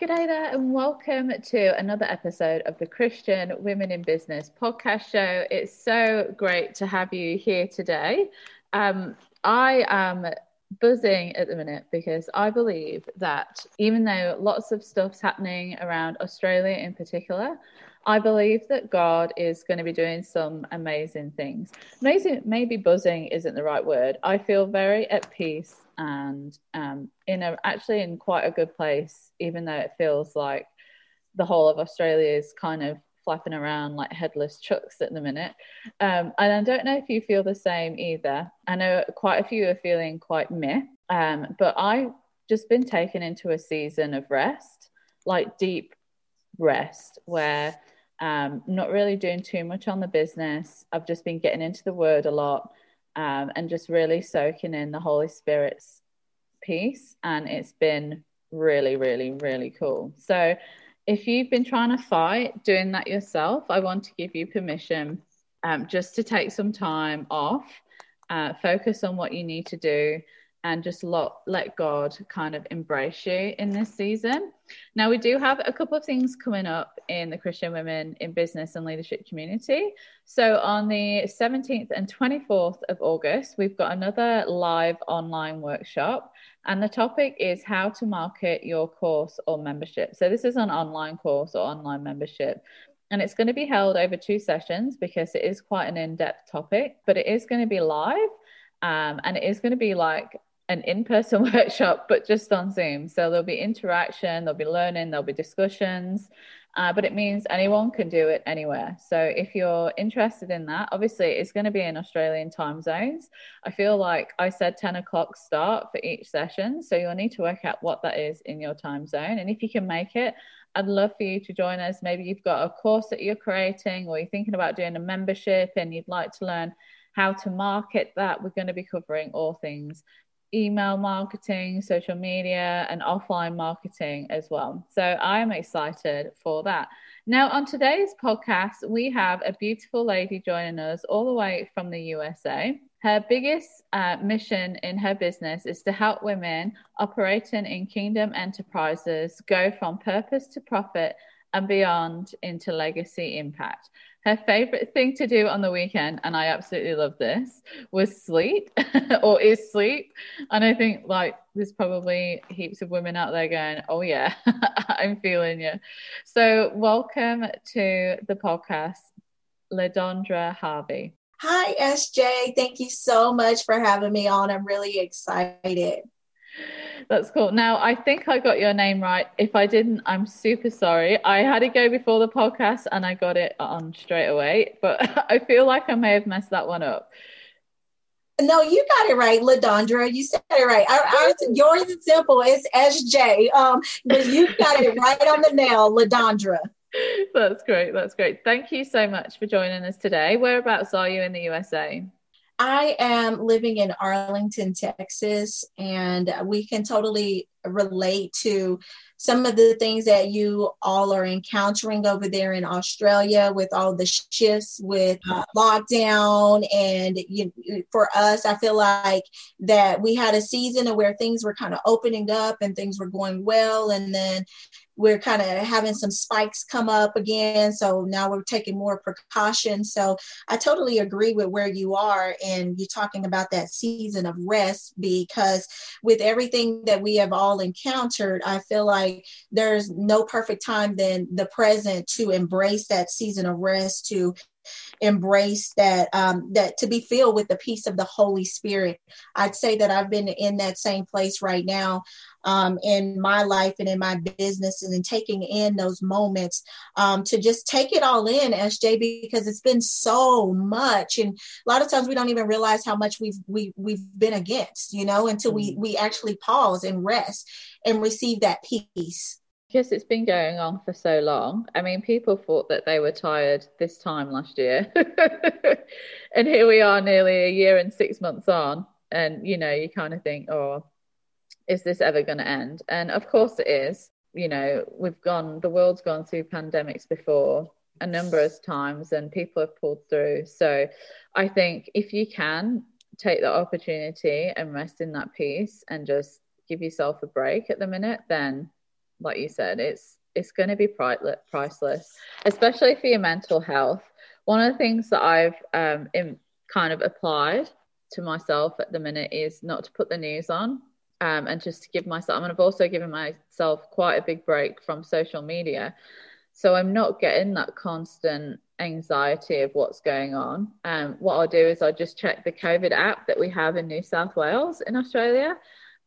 G'day there, and welcome to another episode of the Christian Women in Business podcast show. It's so great to have you here today. Um, I am buzzing at the minute because I believe that even though lots of stuff's happening around Australia in particular, I believe that God is going to be doing some amazing things. Amazing, maybe buzzing isn't the right word. I feel very at peace and um, in a actually in quite a good place, even though it feels like the whole of Australia is kind of flapping around like headless chucks at the minute. Um, and I don't know if you feel the same either. I know quite a few are feeling quite meh, um, but I've just been taken into a season of rest, like deep rest, where um, not really doing too much on the business. I've just been getting into the word a lot um, and just really soaking in the Holy Spirit's peace. And it's been really, really, really cool. So, if you've been trying to fight doing that yourself, I want to give you permission um, just to take some time off, uh, focus on what you need to do, and just let, let God kind of embrace you in this season. Now, we do have a couple of things coming up in the Christian Women in Business and Leadership community. So, on the 17th and 24th of August, we've got another live online workshop, and the topic is how to market your course or membership. So, this is an online course or online membership. And it's going to be held over two sessions because it is quite an in depth topic, but it is going to be live. Um, and it is going to be like an in-person workshop but just on zoom so there'll be interaction there'll be learning there'll be discussions uh, but it means anyone can do it anywhere so if you're interested in that obviously it's going to be in australian time zones i feel like i said 10 o'clock start for each session so you'll need to work out what that is in your time zone and if you can make it I'd love for you to join us. Maybe you've got a course that you're creating, or you're thinking about doing a membership and you'd like to learn how to market that. We're going to be covering all things email marketing, social media, and offline marketing as well. So I am excited for that. Now, on today's podcast, we have a beautiful lady joining us all the way from the USA. Her biggest uh, mission in her business is to help women operating in kingdom enterprises go from purpose to profit and beyond into legacy impact. Her favorite thing to do on the weekend, and I absolutely love this, was sleep or is sleep. And I think like there's probably heaps of women out there going, Oh, yeah, I'm feeling you. So, welcome to the podcast, LaDondra Harvey. Hi, SJ. Thank you so much for having me on. I'm really excited. That's cool. Now, I think I got your name right. If I didn't, I'm super sorry. I had it go before the podcast and I got it on straight away, but I feel like I may have messed that one up. No, you got it right, Ladondra. You said it right. Ours, yours is simple. It's SJ. Um, but you got it right on the nail, Ladondra. That's great. That's great. Thank you so much for joining us today. Whereabouts are you in the USA? I am living in Arlington, Texas, and we can totally relate to some of the things that you all are encountering over there in Australia with all the shifts with uh, lockdown. And you, for us, I feel like that we had a season where things were kind of opening up and things were going well. And then we're kind of having some spikes come up again. So now we're taking more precautions. So I totally agree with where you are. And you're talking about that season of rest because with everything that we have all encountered, I feel like there's no perfect time than the present to embrace that season of rest, to embrace that um, that to be filled with the peace of the holy spirit i'd say that i've been in that same place right now um, in my life and in my business and in taking in those moments um, to just take it all in sj because it's been so much and a lot of times we don't even realize how much we've we, we've been against you know until we mm-hmm. we actually pause and rest and receive that peace because it's been going on for so long. I mean, people thought that they were tired this time last year. and here we are nearly a year and six months on. And, you know, you kind of think, oh, is this ever going to end? And of course it is. You know, we've gone, the world's gone through pandemics before a number of times and people have pulled through. So I think if you can take the opportunity and rest in that peace and just give yourself a break at the minute, then like you said, it's it's going to be priceless, especially for your mental health. One of the things that I've um, in, kind of applied to myself at the minute is not to put the news on um, and just to give myself, and I've also given myself quite a big break from social media. So I'm not getting that constant anxiety of what's going on. Um, what I'll do is I'll just check the COVID app that we have in New South Wales in Australia.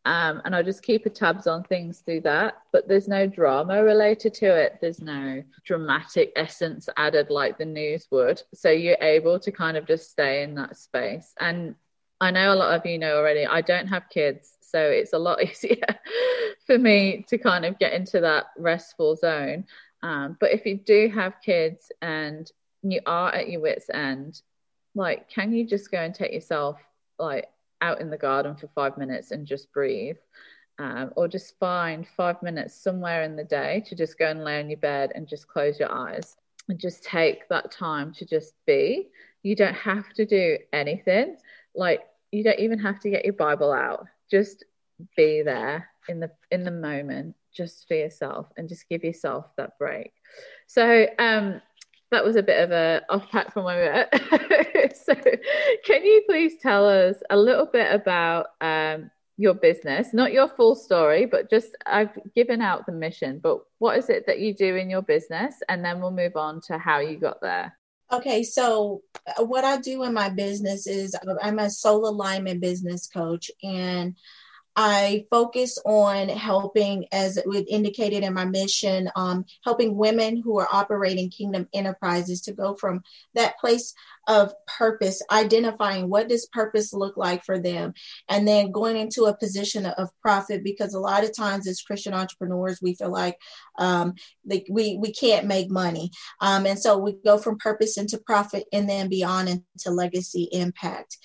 Um, and I'll just keep a tabs on things through that. But there's no drama related to it. There's no dramatic essence added like the news would. So you're able to kind of just stay in that space. And I know a lot of you know already, I don't have kids. So it's a lot easier for me to kind of get into that restful zone. Um, but if you do have kids and you are at your wits' end, like, can you just go and take yourself like out in the garden for five minutes and just breathe? Um, or just find five minutes somewhere in the day to just go and lay on your bed and just close your eyes and just take that time to just be. You don't have to do anything. Like, you don't even have to get your Bible out. Just be there in the in the moment just for yourself and just give yourself that break. So um that was a bit of a off pack from where we were. so, can you please tell us a little bit about um, your business? Not your full story, but just I've given out the mission. But what is it that you do in your business, and then we'll move on to how you got there. Okay, so uh, what I do in my business is I'm a soul alignment business coach, and I focus on helping, as it indicated in my mission, um, helping women who are operating kingdom enterprises to go from that place of purpose, identifying what does purpose look like for them, and then going into a position of profit. Because a lot of times, as Christian entrepreneurs, we feel like um, like we we can't make money, um, and so we go from purpose into profit, and then beyond into legacy impact.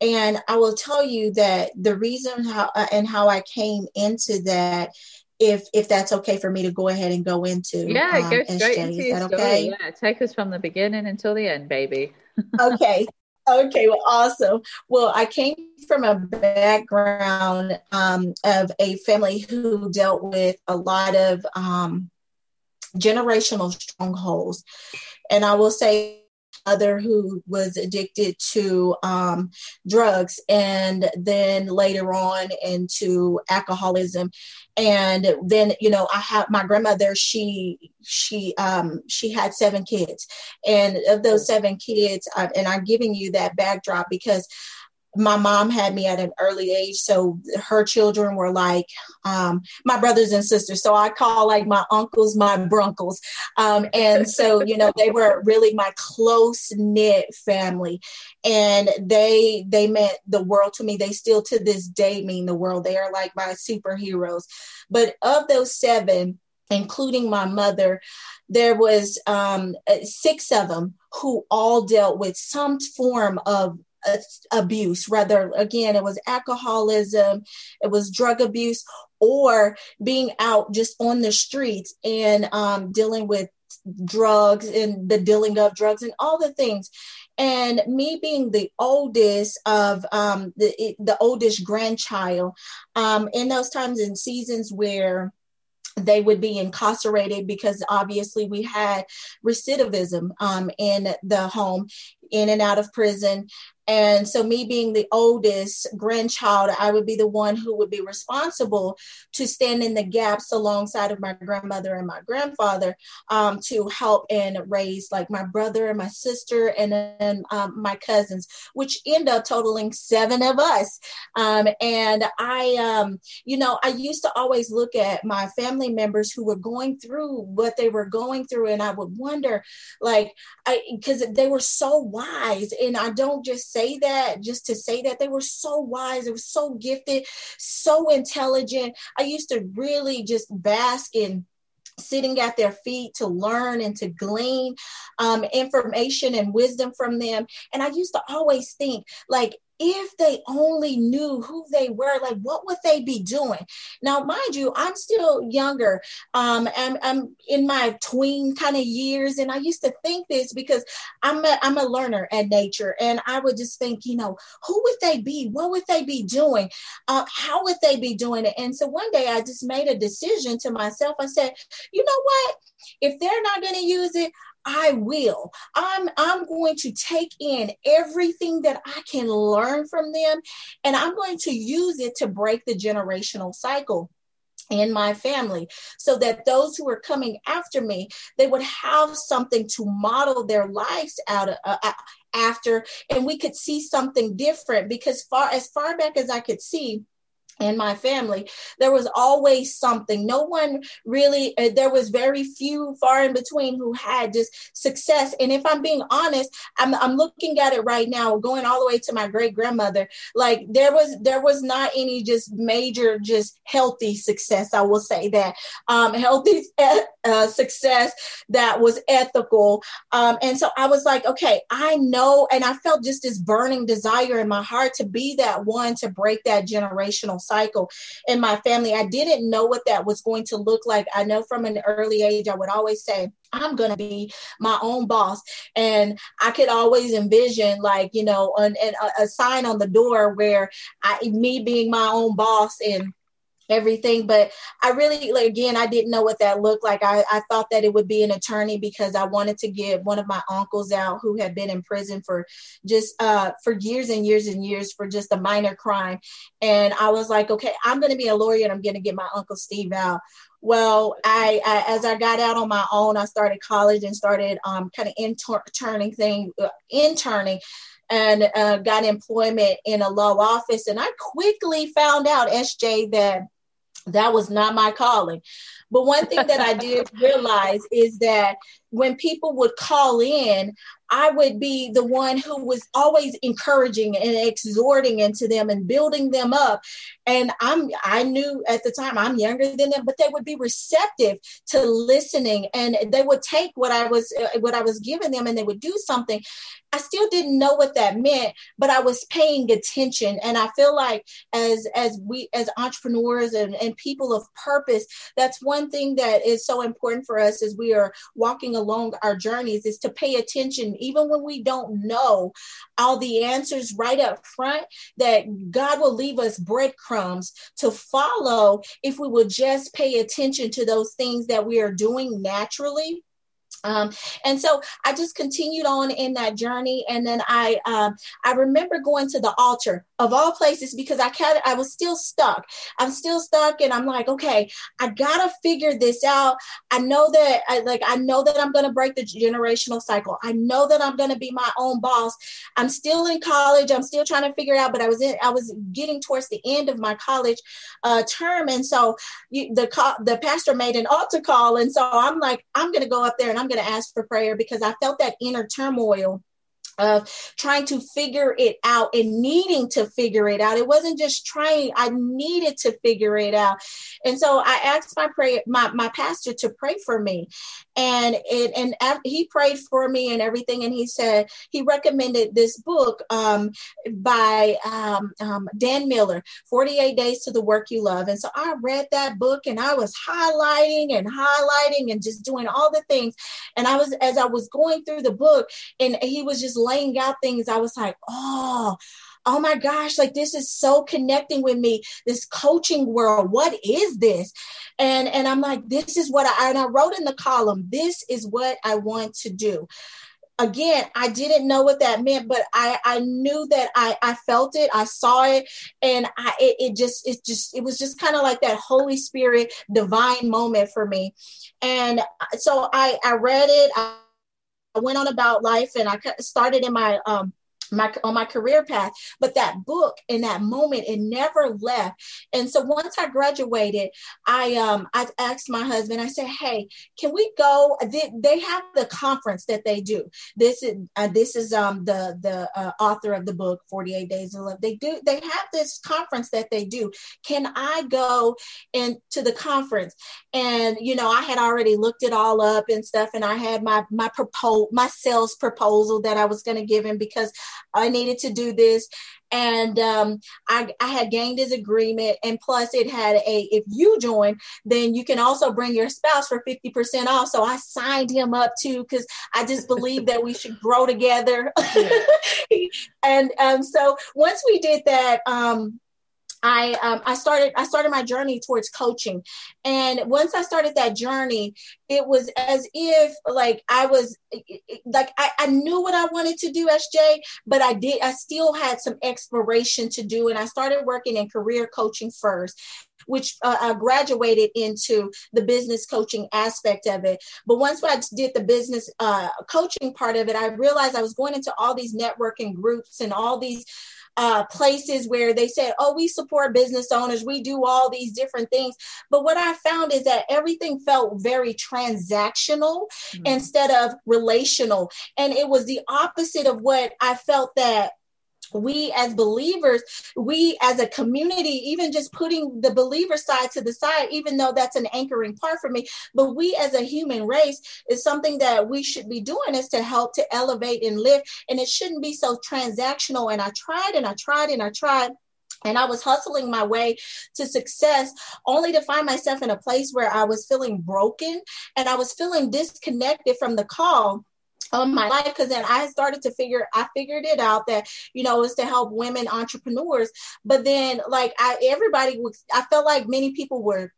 And I will tell you that the reason how uh, and how I came into that, if if that's okay for me to go ahead and go into, yeah, um, go straight SJ, into your story. Okay? Yeah, take us from the beginning until the end, baby. okay. Okay, well, awesome. Well, I came from a background um, of a family who dealt with a lot of um, generational strongholds. And I will say other who was addicted to um, drugs and then later on into alcoholism. And then you know i have my grandmother she she um she had seven kids. And of those seven kids I, and i'm giving you that backdrop because my mom had me at an early age so her children were like um, my brothers and sisters. So i call like my uncles my brunkles um, and so you know they were really my close knit family. And they they meant the world to me. They still to this day mean the world. They are like my superheroes. But of those seven including my mother there was um, six of them who all dealt with some form of abuse rather again it was alcoholism it was drug abuse or being out just on the streets and um, dealing with drugs and the dealing of drugs and all the things. And me being the oldest of um, the the oldest grandchild um, in those times and seasons where they would be incarcerated because obviously we had recidivism um, in the home in and out of prison and so, me being the oldest grandchild, I would be the one who would be responsible to stand in the gaps alongside of my grandmother and my grandfather um, to help and raise like my brother and my sister and then um, my cousins, which end up totaling seven of us. Um, and I, um, you know, I used to always look at my family members who were going through what they were going through, and I would wonder, like, I because they were so wise, and I don't just say that just to say that they were so wise, they were so gifted, so intelligent. I used to really just bask in sitting at their feet to learn and to glean um, information and wisdom from them. And I used to always think, like, if they only knew who they were, like what would they be doing? Now, mind you, I'm still younger. Um, I'm, I'm in my tween kind of years, and I used to think this because I'm a, I'm a learner at nature, and I would just think, you know, who would they be? What would they be doing? Uh, how would they be doing it? And so one day I just made a decision to myself. I said, you know what? If they're not going to use it, I will. I'm I'm going to take in everything that I can learn from them and I'm going to use it to break the generational cycle in my family so that those who are coming after me they would have something to model their lives out of, uh, uh, after and we could see something different because far as far back as I could see in my family there was always something. No one really uh, there was very few far in between who had just success. And if i'm being honest i'm, I'm looking at it right now going all the way to my great grandmother like there was there was not any just major just healthy success i will say that. Um healthy uh, success that was ethical. Um and so i was like okay i know and i felt just this burning desire in my heart to be that one to break that generational cycle in my family. I didn't know what that was going to look like. I know from an early age, I would always say, I'm going to be my own boss. And I could always envision, like, you know, an, an, a sign on the door where I, me being my own boss and everything. But I really, like, again, I didn't know what that looked like. I, I thought that it would be an attorney because I wanted to get one of my uncles out who had been in prison for just uh, for years and years and years for just a minor crime. And I was like, okay, I'm going to be a lawyer and I'm going to get my uncle Steve out. Well, I, I, as I got out on my own, I started college and started um, kind of interning thing, uh, interning and uh, got employment in a law office. And I quickly found out, SJ, that that was not my calling. But one thing that I did realize is that when people would call in, I would be the one who was always encouraging and exhorting into them and building them up. And I'm I knew at the time I'm younger than them, but they would be receptive to listening and they would take what I was uh, what I was giving them and they would do something. I still didn't know what that meant, but I was paying attention. And I feel like as as we as entrepreneurs and, and people of purpose, that's one thing that is so important for us as we are walking along our journeys is to pay attention, even when we don't know all the answers right up front, that God will leave us breadcrumbs to follow if we will just pay attention to those things that we are doing naturally. Um, and so I just continued on in that journey, and then I um, I remember going to the altar of all places because I can I was still stuck. I'm still stuck, and I'm like, okay, I gotta figure this out. I know that I like I know that I'm gonna break the generational cycle. I know that I'm gonna be my own boss. I'm still in college. I'm still trying to figure out, but I was in I was getting towards the end of my college uh, term, and so you, the the pastor made an altar call, and so I'm like, I'm gonna go up there and I'm to ask for prayer because I felt that inner turmoil of trying to figure it out and needing to figure it out. It wasn't just trying, I needed to figure it out. And so I asked my prayer, my, my pastor to pray for me. And it and he prayed for me and everything. And he said he recommended this book um, by um, um, Dan Miller, 48 Days to the Work You Love. And so I read that book and I was highlighting and highlighting and just doing all the things. And I was as I was going through the book and he was just laying out things, I was like, oh, oh my gosh, like this is so connecting with me, this coaching world. What is this? And and I'm like, this is what I and I wrote in the column, this is what I want to do again i didn't know what that meant but i i knew that i i felt it i saw it and i it, it just it just it was just kind of like that holy spirit divine moment for me and uh, so i i read it I, I went on about life and I started in my um, my on my career path but that book in that moment it never left. And so once i graduated i um i asked my husband i said hey can we go? They, they have the conference that they do. This is uh, this is um the the uh, author of the book 48 days of love. They do they have this conference that they do. Can i go into the conference? And you know i had already looked it all up and stuff and i had my my proposal my sales proposal that i was going to give him because I needed to do this. And um, I, I had gained his agreement. And plus, it had a if you join, then you can also bring your spouse for 50% off. So I signed him up too because I just believe that we should grow together. and um, so once we did that, um, I um, I started I started my journey towards coaching, and once I started that journey, it was as if like I was like I, I knew what I wanted to do, SJ, but I did I still had some exploration to do, and I started working in career coaching first which uh, I graduated into the business coaching aspect of it. But once I did the business uh, coaching part of it, I realized I was going into all these networking groups and all these uh, places where they said, oh, we support business owners, we do all these different things. But what I found is that everything felt very transactional mm-hmm. instead of relational. And it was the opposite of what I felt that we as believers, we as a community, even just putting the believer side to the side, even though that's an anchoring part for me, but we as a human race is something that we should be doing is to help to elevate and lift. And it shouldn't be so transactional. And I tried and I tried and I tried. And I was hustling my way to success only to find myself in a place where I was feeling broken and I was feeling disconnected from the call of my life because then I started to figure I figured it out that you know it's to help women entrepreneurs but then like I everybody was I felt like many people were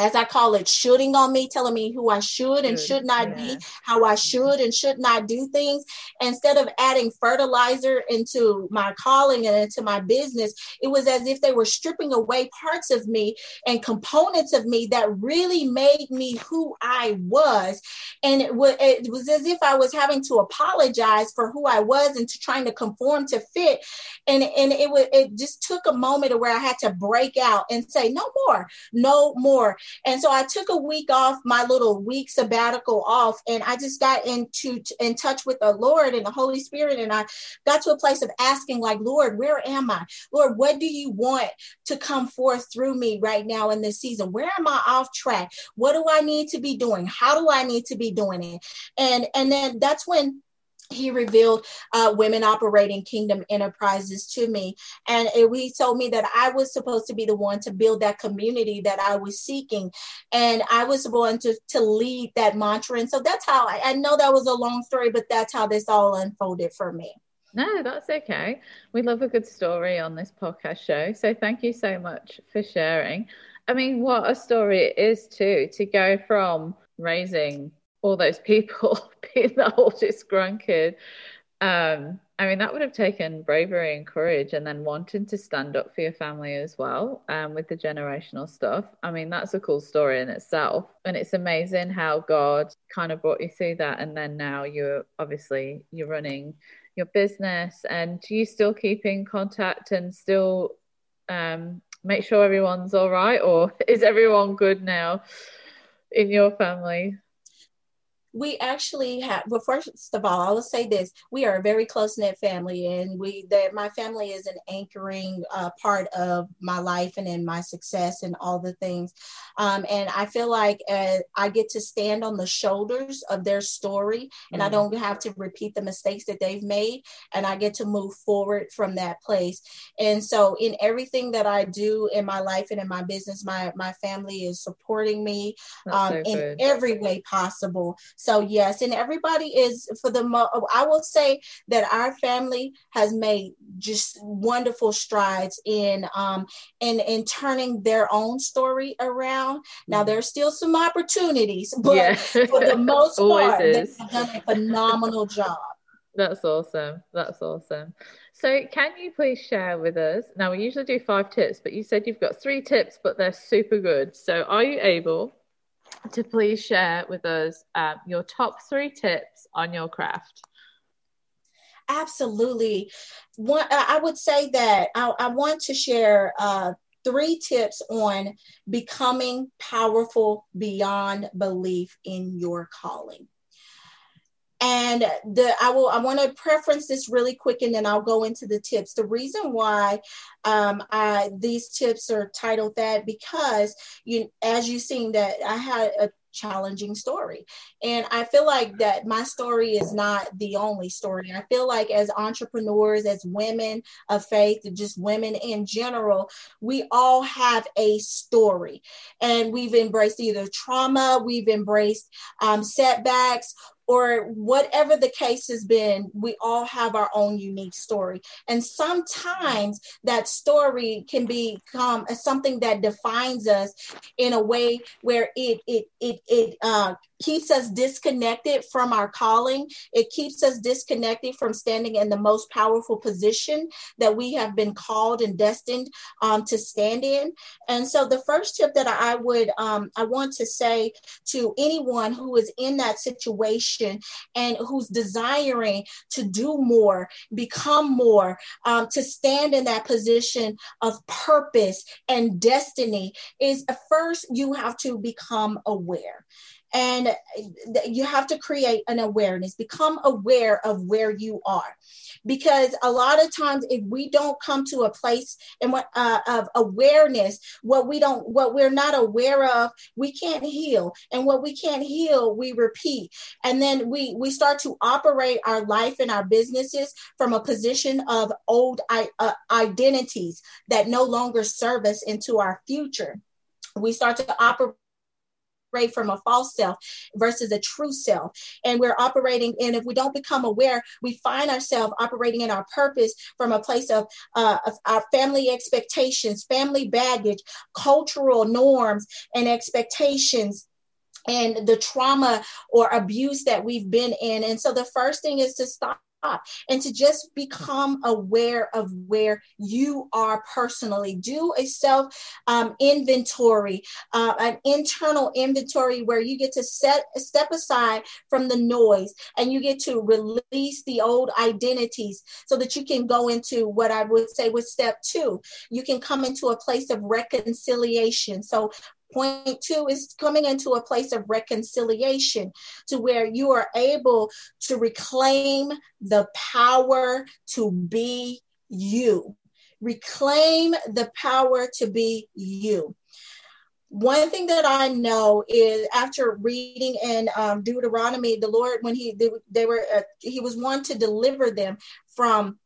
as I call it, shooting on me, telling me who I should and should not yeah. be, how I should and should not do things. Instead of adding fertilizer into my calling and into my business, it was as if they were stripping away parts of me and components of me that really made me who I was. And it was, it was as if I was having to apologize for who I was and to trying to conform to fit. And, and it was, it just took a moment where I had to break out and say, no more, no more and so I took a week off, my little week sabbatical off, and I just got into in touch with the Lord and the Holy Spirit. And I got to a place of asking, like, Lord, where am I? Lord, what do you want to come forth through me right now in this season? Where am I off track? What do I need to be doing? How do I need to be doing it? And and then that's when he revealed uh, women operating kingdom enterprises to me and it, he told me that i was supposed to be the one to build that community that i was seeking and i was going to, to lead that mantra and so that's how I, I know that was a long story but that's how this all unfolded for me no, that's okay. We love a good story on this podcast show. So thank you so much for sharing. I mean, what a story it is, too, to go from raising all those people being the oldest grandkid. Um, I mean, that would have taken bravery and courage, and then wanting to stand up for your family as well um, with the generational stuff. I mean, that's a cool story in itself. And it's amazing how God kind of brought you through that. And then now you're obviously you're running your business. And do you still keep in contact and still um, make sure everyone's all right? Or is everyone good now in your family? We actually have well first of all i will say this. We are a very close-knit family and we that my family is an anchoring uh, part of my life and in my success and all the things. Um, and i feel like uh, i get to stand on the shoulders of their story and mm. i don't have to repeat the mistakes that they've made and i get to move forward from that place. And so in everything that i do in my life and in my business my my family is supporting me um, so in every way possible. so yes, and everybody is for the mo- I will say that our family has made just wonderful strides in um in in turning their own story around. Now there's still some opportunities, but yeah. for the most part, they've done a phenomenal job. That's awesome. That's awesome. So, can you please share with us? Now, we usually do five tips, but you said you've got three tips, but they're super good. So, are you able to please share with us um, your top three tips on your craft. Absolutely. One, I would say that I, I want to share uh, three tips on becoming powerful beyond belief in your calling and the i will i want to preference this really quick and then i'll go into the tips the reason why um, I, these tips are titled that because you as you've seen that i had a challenging story. And I feel like that my story is not the only story. I feel like as entrepreneurs, as women of faith, just women in general, we all have a story. And we've embraced either trauma, we've embraced um, setbacks, or whatever the case has been, we all have our own unique story. And sometimes that story can become something that defines us in a way where it it it it uh, keeps us disconnected from our calling. It keeps us disconnected from standing in the most powerful position that we have been called and destined um, to stand in. And so, the first tip that I would um, I want to say to anyone who is in that situation and who's desiring to do more, become more, um, to stand in that position of purpose and destiny is first you have to become aware and you have to create an awareness. Become aware of where you are. Because a lot of times if we don't come to a place and uh, of awareness what we don't what we're not aware of we can't heal. And what we can't heal we repeat. And then we we start to operate our life and our businesses from a position of old uh, identities that no longer serve us into our future. We start to operate from a false self versus a true self. And we're operating, and if we don't become aware, we find ourselves operating in our purpose from a place of, uh, of our family expectations, family baggage, cultural norms, and expectations and the trauma or abuse that we've been in. And so the first thing is to stop and to just become aware of where you are personally. Do a self um, inventory, uh, an internal inventory where you get to set step aside from the noise and you get to release the old identities so that you can go into what I would say was step two. You can come into a place of reconciliation. So Point two is coming into a place of reconciliation to where you are able to reclaim the power to be you. Reclaim the power to be you. One thing that I know is after reading in um, Deuteronomy, the Lord, when he they, were, uh, he was one to deliver them from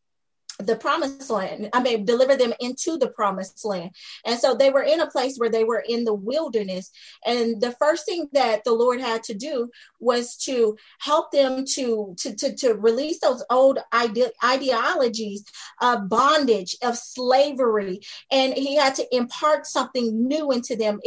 the promised land i mean deliver them into the promised land. And so they were in a place where they were in the wilderness. And the first thing that the lord had to do was to help them to to to, to release those old ide- ideologies of bondage of slavery. And he had to impart something new into them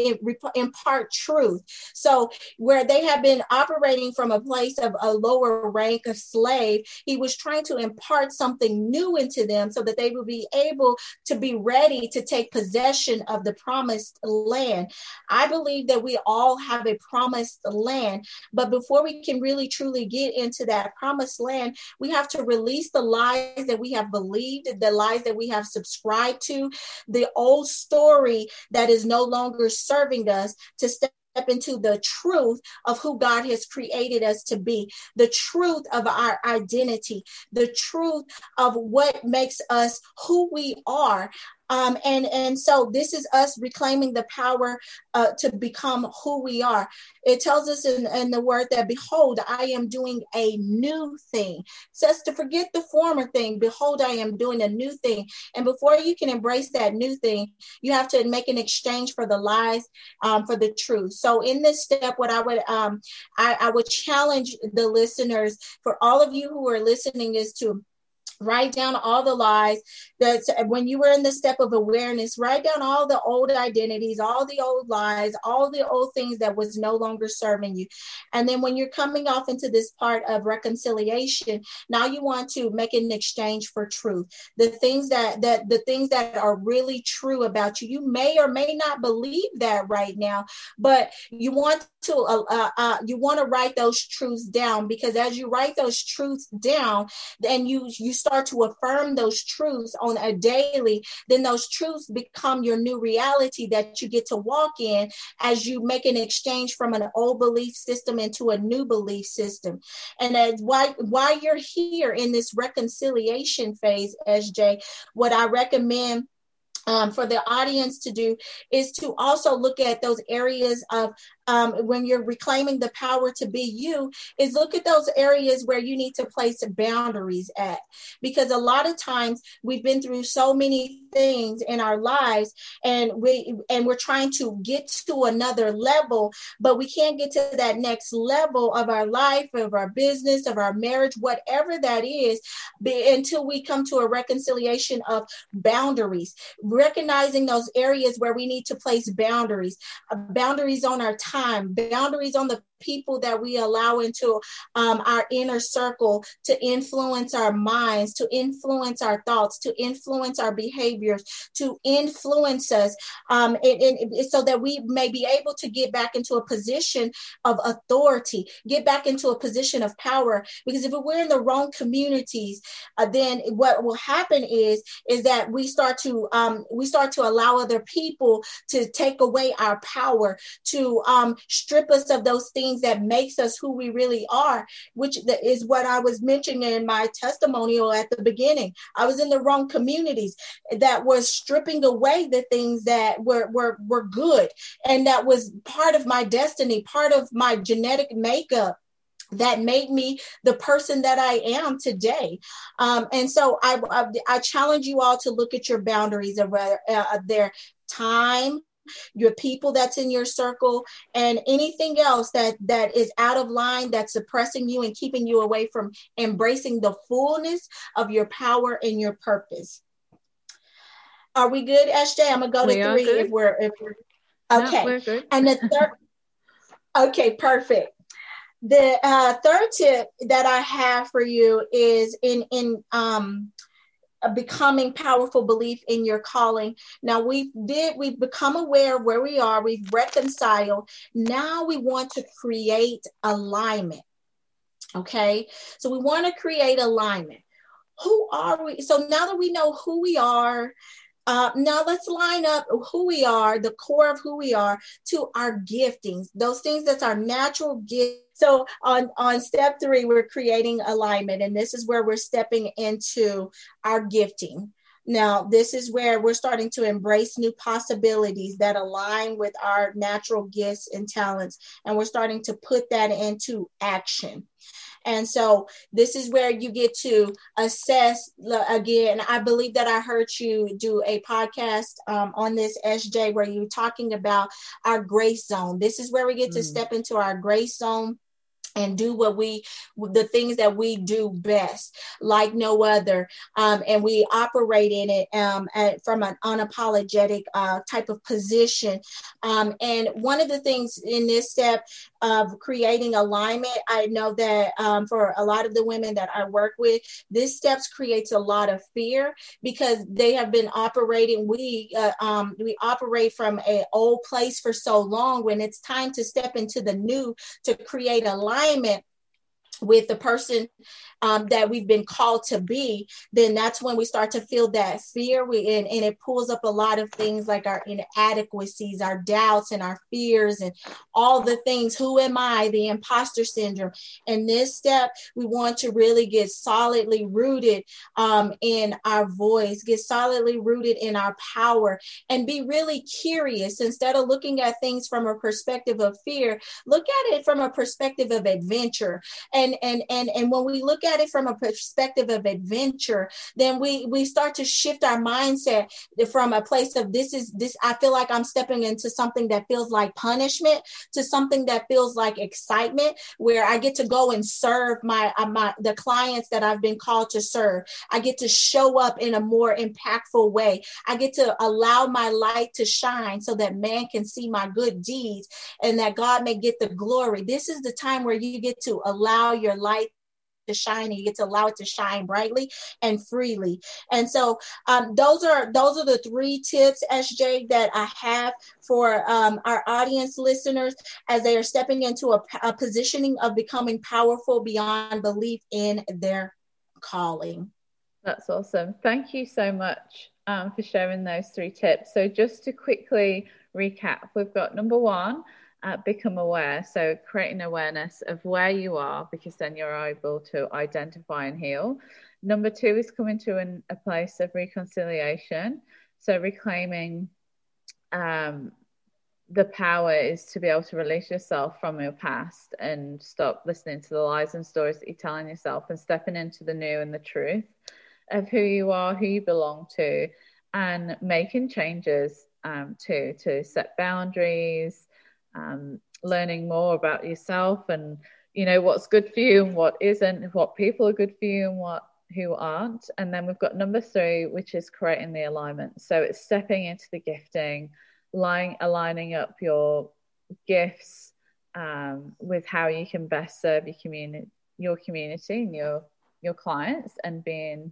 impart truth. So where they had been operating from a place of a lower rank of slave he was trying to impart something new into them so that they will be able to be ready to take possession of the promised land. I believe that we all have a promised land, but before we can really truly get into that promised land, we have to release the lies that we have believed, the lies that we have subscribed to, the old story that is no longer serving us to step step into the truth of who God has created us to be, the truth of our identity, the truth of what makes us who we are. Um, and and so this is us reclaiming the power uh, to become who we are. It tells us in, in the word that behold, I am doing a new thing. It says to forget the former thing. Behold, I am doing a new thing. And before you can embrace that new thing, you have to make an exchange for the lies, um, for the truth. So in this step, what I would um, I, I would challenge the listeners for all of you who are listening is to write down all the lies that when you were in the step of awareness write down all the old identities all the old lies all the old things that was no longer serving you. And then when you're coming off into this part of reconciliation now you want to make an exchange for truth. The things that that the things that are really true about you you may or may not believe that right now but you want to uh, uh, uh you want to write those truths down because as you write those truths down then you you start to affirm those truths on a daily, then those truths become your new reality that you get to walk in as you make an exchange from an old belief system into a new belief system. And as why why you're here in this reconciliation phase, SJ, what I recommend um, for the audience to do is to also look at those areas of um, when you're reclaiming the power to be you is look at those areas where you need to place boundaries at. Because a lot of times we've been through so many things in our lives and we and we're trying to get to another level but we can't get to that next level of our life of our business of our marriage whatever that is until we come to a reconciliation of boundaries. Recognizing those areas where we need to place boundaries uh, boundaries on our time boundaries on the people that we allow into um, our inner circle to influence our minds, to influence our thoughts, to influence our behaviors, to influence us, um, and, and so that we may be able to get back into a position of authority, get back into a position of power. Because if we're in the wrong communities, uh, then what will happen is is that we start to um, we start to allow other people to take away our power, to um, strip us of those things things that makes us who we really are, which is what I was mentioning in my testimonial at the beginning. I was in the wrong communities that was stripping away the things that were were were good and that was part of my destiny, part of my genetic makeup that made me the person that I am today. Um, and so I, I, I, challenge you all to look at your boundaries of uh, their time, your people that's in your circle and anything else that that is out of line that's suppressing you and keeping you away from embracing the fullness of your power and your purpose. Are we good sj i'm gonna go to three if we're if we're okay. no, we're and the third okay perfect. The uh, third tip that i have for you is in in um becoming powerful belief in your calling. Now we did, we've become aware of where we are, we've reconciled. Now we want to create alignment. Okay, so we want to create alignment. Who are we? So now that we know who we are, uh, now let's line up who we are, the core of who we are, to our giftings, those things that's our natural gift. So on on step three, we're creating alignment, and this is where we're stepping into our gifting. Now, this is where we're starting to embrace new possibilities that align with our natural gifts and talents, and we're starting to put that into action. And so this is where you get to assess again. I believe that I heard you do a podcast um, on this SJ where you're talking about our grace zone. This is where we get mm. to step into our grace zone and do what we the things that we do best like no other. Um, and we operate in it um, at, from an unapologetic uh, type of position. Um, and one of the things in this step of creating alignment i know that um, for a lot of the women that i work with this steps creates a lot of fear because they have been operating we uh, um, we operate from an old place for so long when it's time to step into the new to create alignment alignment with the person um, that we've been called to be, then that's when we start to feel that fear. We and, and it pulls up a lot of things like our inadequacies, our doubts, and our fears, and all the things. Who am I? The imposter syndrome. And this step, we want to really get solidly rooted um, in our voice, get solidly rooted in our power, and be really curious instead of looking at things from a perspective of fear. Look at it from a perspective of adventure. And and and and and when we look at it from a perspective of adventure, then we we start to shift our mindset from a place of this is this I feel like I'm stepping into something that feels like punishment to something that feels like excitement where I get to go and serve my uh, my the clients that I've been called to serve. I get to show up in a more impactful way. I get to allow my light to shine so that man can see my good deeds and that God may get the glory. This is the time where you get to allow your light to shine and you get to allow it to shine brightly and freely. And so um, those are those are the three tips sj that i have for um, our audience listeners as they are stepping into a, a positioning of becoming powerful beyond belief in their calling. That's awesome. Thank you so much um, for sharing those three tips. So just to quickly recap we've got number one uh, become aware. So, creating awareness of where you are because then you're able to identify and heal. Number two is coming to an, a place of reconciliation. So, reclaiming um, the power is to be able to release yourself from your past and stop listening to the lies and stories that you're telling yourself and stepping into the new and the truth of who you are, who you belong to, and making changes um, to to set boundaries, um, learning more about yourself and you know what's good for you and what isn't, what people are good for you and what who aren't. And then we've got number three, which is creating the alignment. So it's stepping into the gifting line, aligning up your gifts um, with how you can best serve your community, your community and your your clients, and being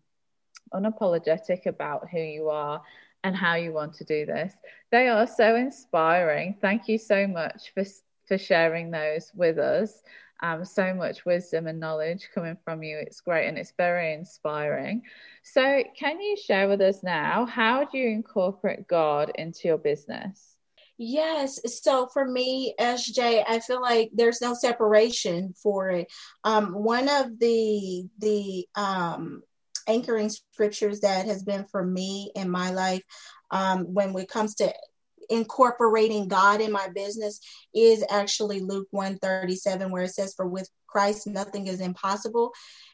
unapologetic about who you are and how you want to do this. They are so inspiring. Thank you so much for for sharing those with us. Um, so much wisdom and knowledge coming from you. It's great and it's very inspiring. So, can you share with us now how do you incorporate God into your business? Yes. So for me, SJ, I feel like there's no separation for it. Um, one of the the um, anchoring scriptures that has been for me in my life um, when it comes to incorporating God in my business is actually Luke 137 where it says for with Christ nothing is impossible.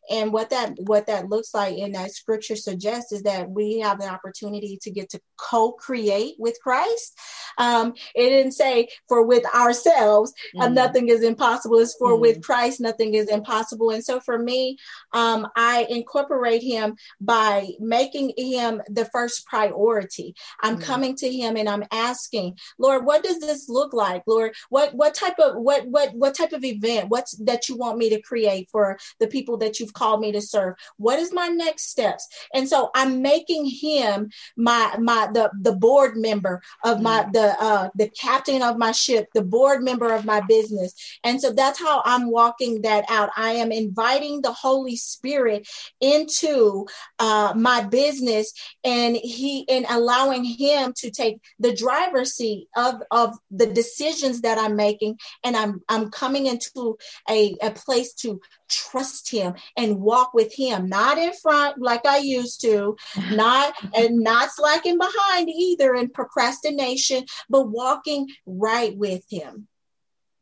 And what that what that looks like in that scripture suggests is that we have the opportunity to get to co-create with christ. Um, it didn't say for with ourselves uh, mm. uh, nothing is impossible. It's for mm. with christ nothing is impossible. And so for me um, i incorporate him by making him the first priority. I'm mm. coming to him and i'm asking lord what does this look like? Lord what what type of what what what type of event? What's that you want me to create for the people that you've called me to serve? What is my next steps? And so I'm making him my my the the board member of my mm. the uh the captain of my ship, the board member of my business. And so that's how I'm walking that out. I am inviting the Holy Spirit into uh my business and he and allowing him to take the driver's seat of of the decisions that I'm making and I'm I'm coming into a, a place to trust him and walk with him. Not in front like i used to not and not slacking behind either in procrastination but walking right with him.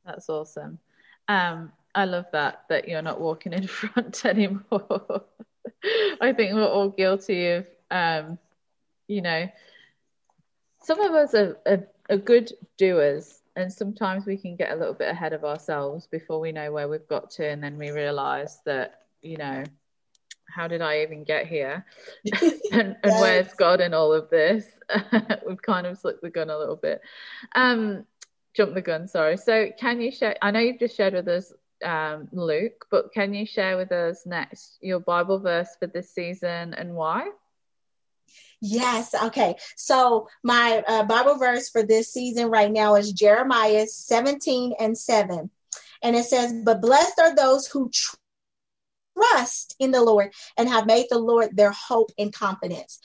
That's awesome. Um i love that that you're not walking in front anymore. I think we're all guilty of um you know some of us are, are, are good doers and sometimes we can get a little bit ahead of ourselves before we know where we've got to and then we realize that you know how did i even get here? And, and yes. where's god in all of this? We've kind of slipped the gun a little bit. Um jump the gun sorry. So can you share i know you've just shared with us um, luke but can you share with us next your bible verse for this season and why Yes. Okay. So my uh, Bible verse for this season right now is Jeremiah 17 and 7. And it says, But blessed are those who trust in the Lord and have made the Lord their hope and confidence.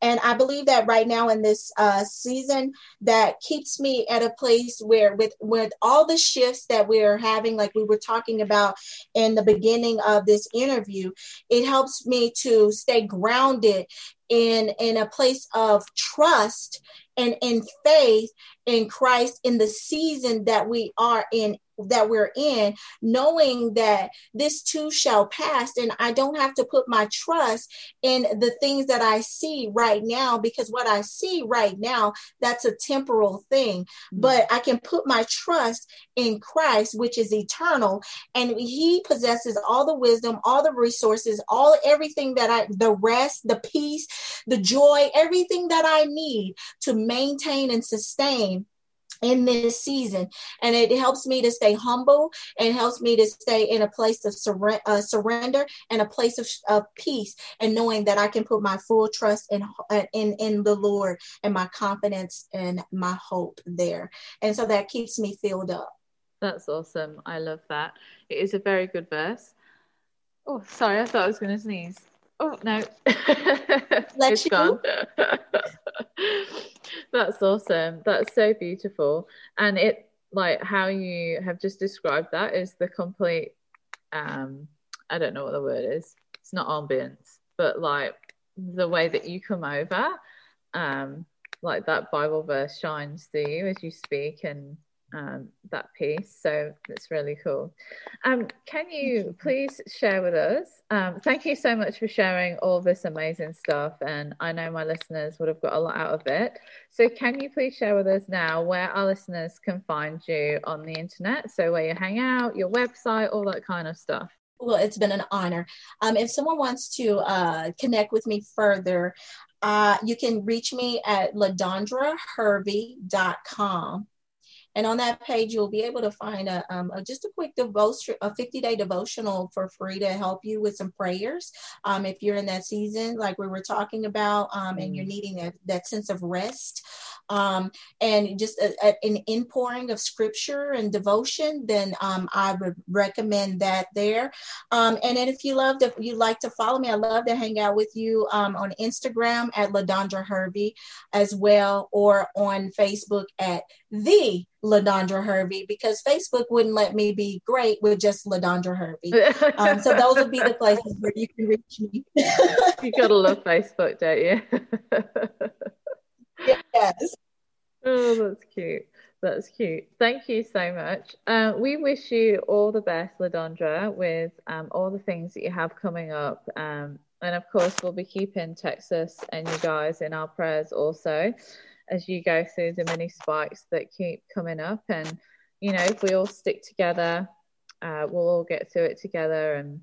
And I believe that right now in this uh, season, that keeps me at a place where, with with all the shifts that we're having, like we were talking about in the beginning of this interview, it helps me to stay grounded in in a place of trust and in faith in Christ in the season that we are in that we're in, knowing that this too shall pass. And I don't have to put my trust in the things that I see right now, because what I see right now, that's a temporal thing. Mm-hmm. But I can put my trust in Christ, which is eternal, and He possesses all the wisdom, all the resources, all everything that I, the rest, the peace, the joy, everything that I need to maintain and sustain in this season. And it helps me to stay humble and helps me to stay in a place of uh, surrender and a place of, of peace and knowing that i can put my full trust in, uh, in in the lord and my confidence and my hope there. And so that keeps me filled up. That's awesome. I love that. It is a very good verse. Oh sorry i thought i was going to sneeze oh no it's gone That's awesome. That's so beautiful. And it like how you have just described that is the complete um I don't know what the word is. It's not ambience, but like the way that you come over um like that Bible verse shines through you as you speak and um, that piece. So it's really cool. Um, can you please share with us? Um, thank you so much for sharing all this amazing stuff. And I know my listeners would have got a lot out of it. So can you please share with us now where our listeners can find you on the internet? So where you hang out, your website, all that kind of stuff. Well, it's been an honor. Um, if someone wants to uh, connect with me further, uh, you can reach me at ladondrahervey.com. And on that page, you'll be able to find a, um, a just a quick devotion, a 50 day devotional for free to help you with some prayers. Um, if you're in that season, like we were talking about, um, and you're mm. needing that, that sense of rest um, and just a, a, an inpouring of scripture and devotion, then um, I would recommend that there. Um, and then if you love to, you'd like to follow me, I love to hang out with you um, on Instagram at Ladondra Hervey as well, or on Facebook at the Ladondra Hervey because Facebook wouldn't let me be great with just Ladondra Hervey. Um, so those would be the places where you can reach me. you gotta love Facebook, don't you? yes. Oh, that's cute. That's cute. Thank you so much. Uh, we wish you all the best, Ladondra, with um, all the things that you have coming up. Um, and of course, we'll be keeping Texas and you guys in our prayers also as you go through the mini spikes that keep coming up. And, you know, if we all stick together, uh, we'll all get through it together and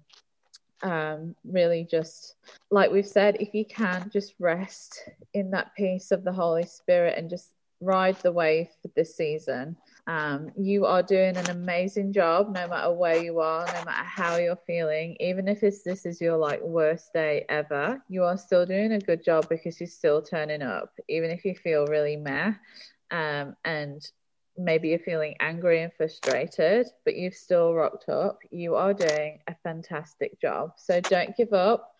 um, really just like we've said if you can just rest in that peace of the holy spirit and just ride the wave for this season. Um, you are doing an amazing job no matter where you are no matter how you're feeling even if this is your like worst day ever you are still doing a good job because you're still turning up even if you feel really meh. Um, and maybe you're feeling angry and frustrated, but you've still rocked up, you are doing a fantastic job. So don't give up.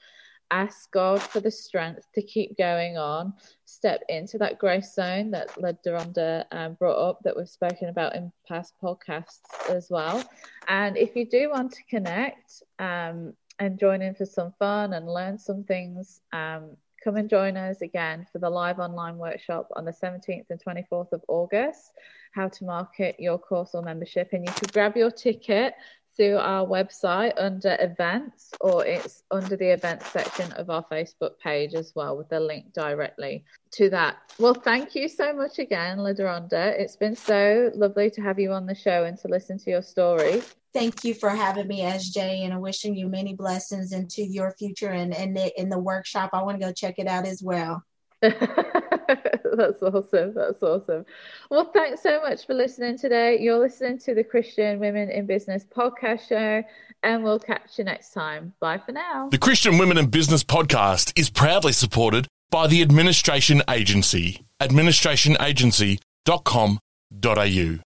Ask God for the strength to keep going on. Step into that grace zone that Ladondra um, brought up that we've spoken about in past podcasts as well. And if you do want to connect um, and join in for some fun and learn some things, um, come and join us again for the live online workshop on the 17th and 24th of August how to market your course or membership. And you can grab your ticket through our website under events, or it's under the events section of our Facebook page as well, with the link directly to that. Well, thank you so much again, Ladondra. It's been so lovely to have you on the show and to listen to your story. Thank you for having me, SJ, and wishing you many blessings into your future and, and in the workshop. I want to go check it out as well. That's awesome. That's awesome. Well, thanks so much for listening today. You're listening to the Christian Women in Business podcast show, and we'll catch you next time. Bye for now. The Christian Women in Business podcast is proudly supported by the Administration Agency, administrationagency.com.au.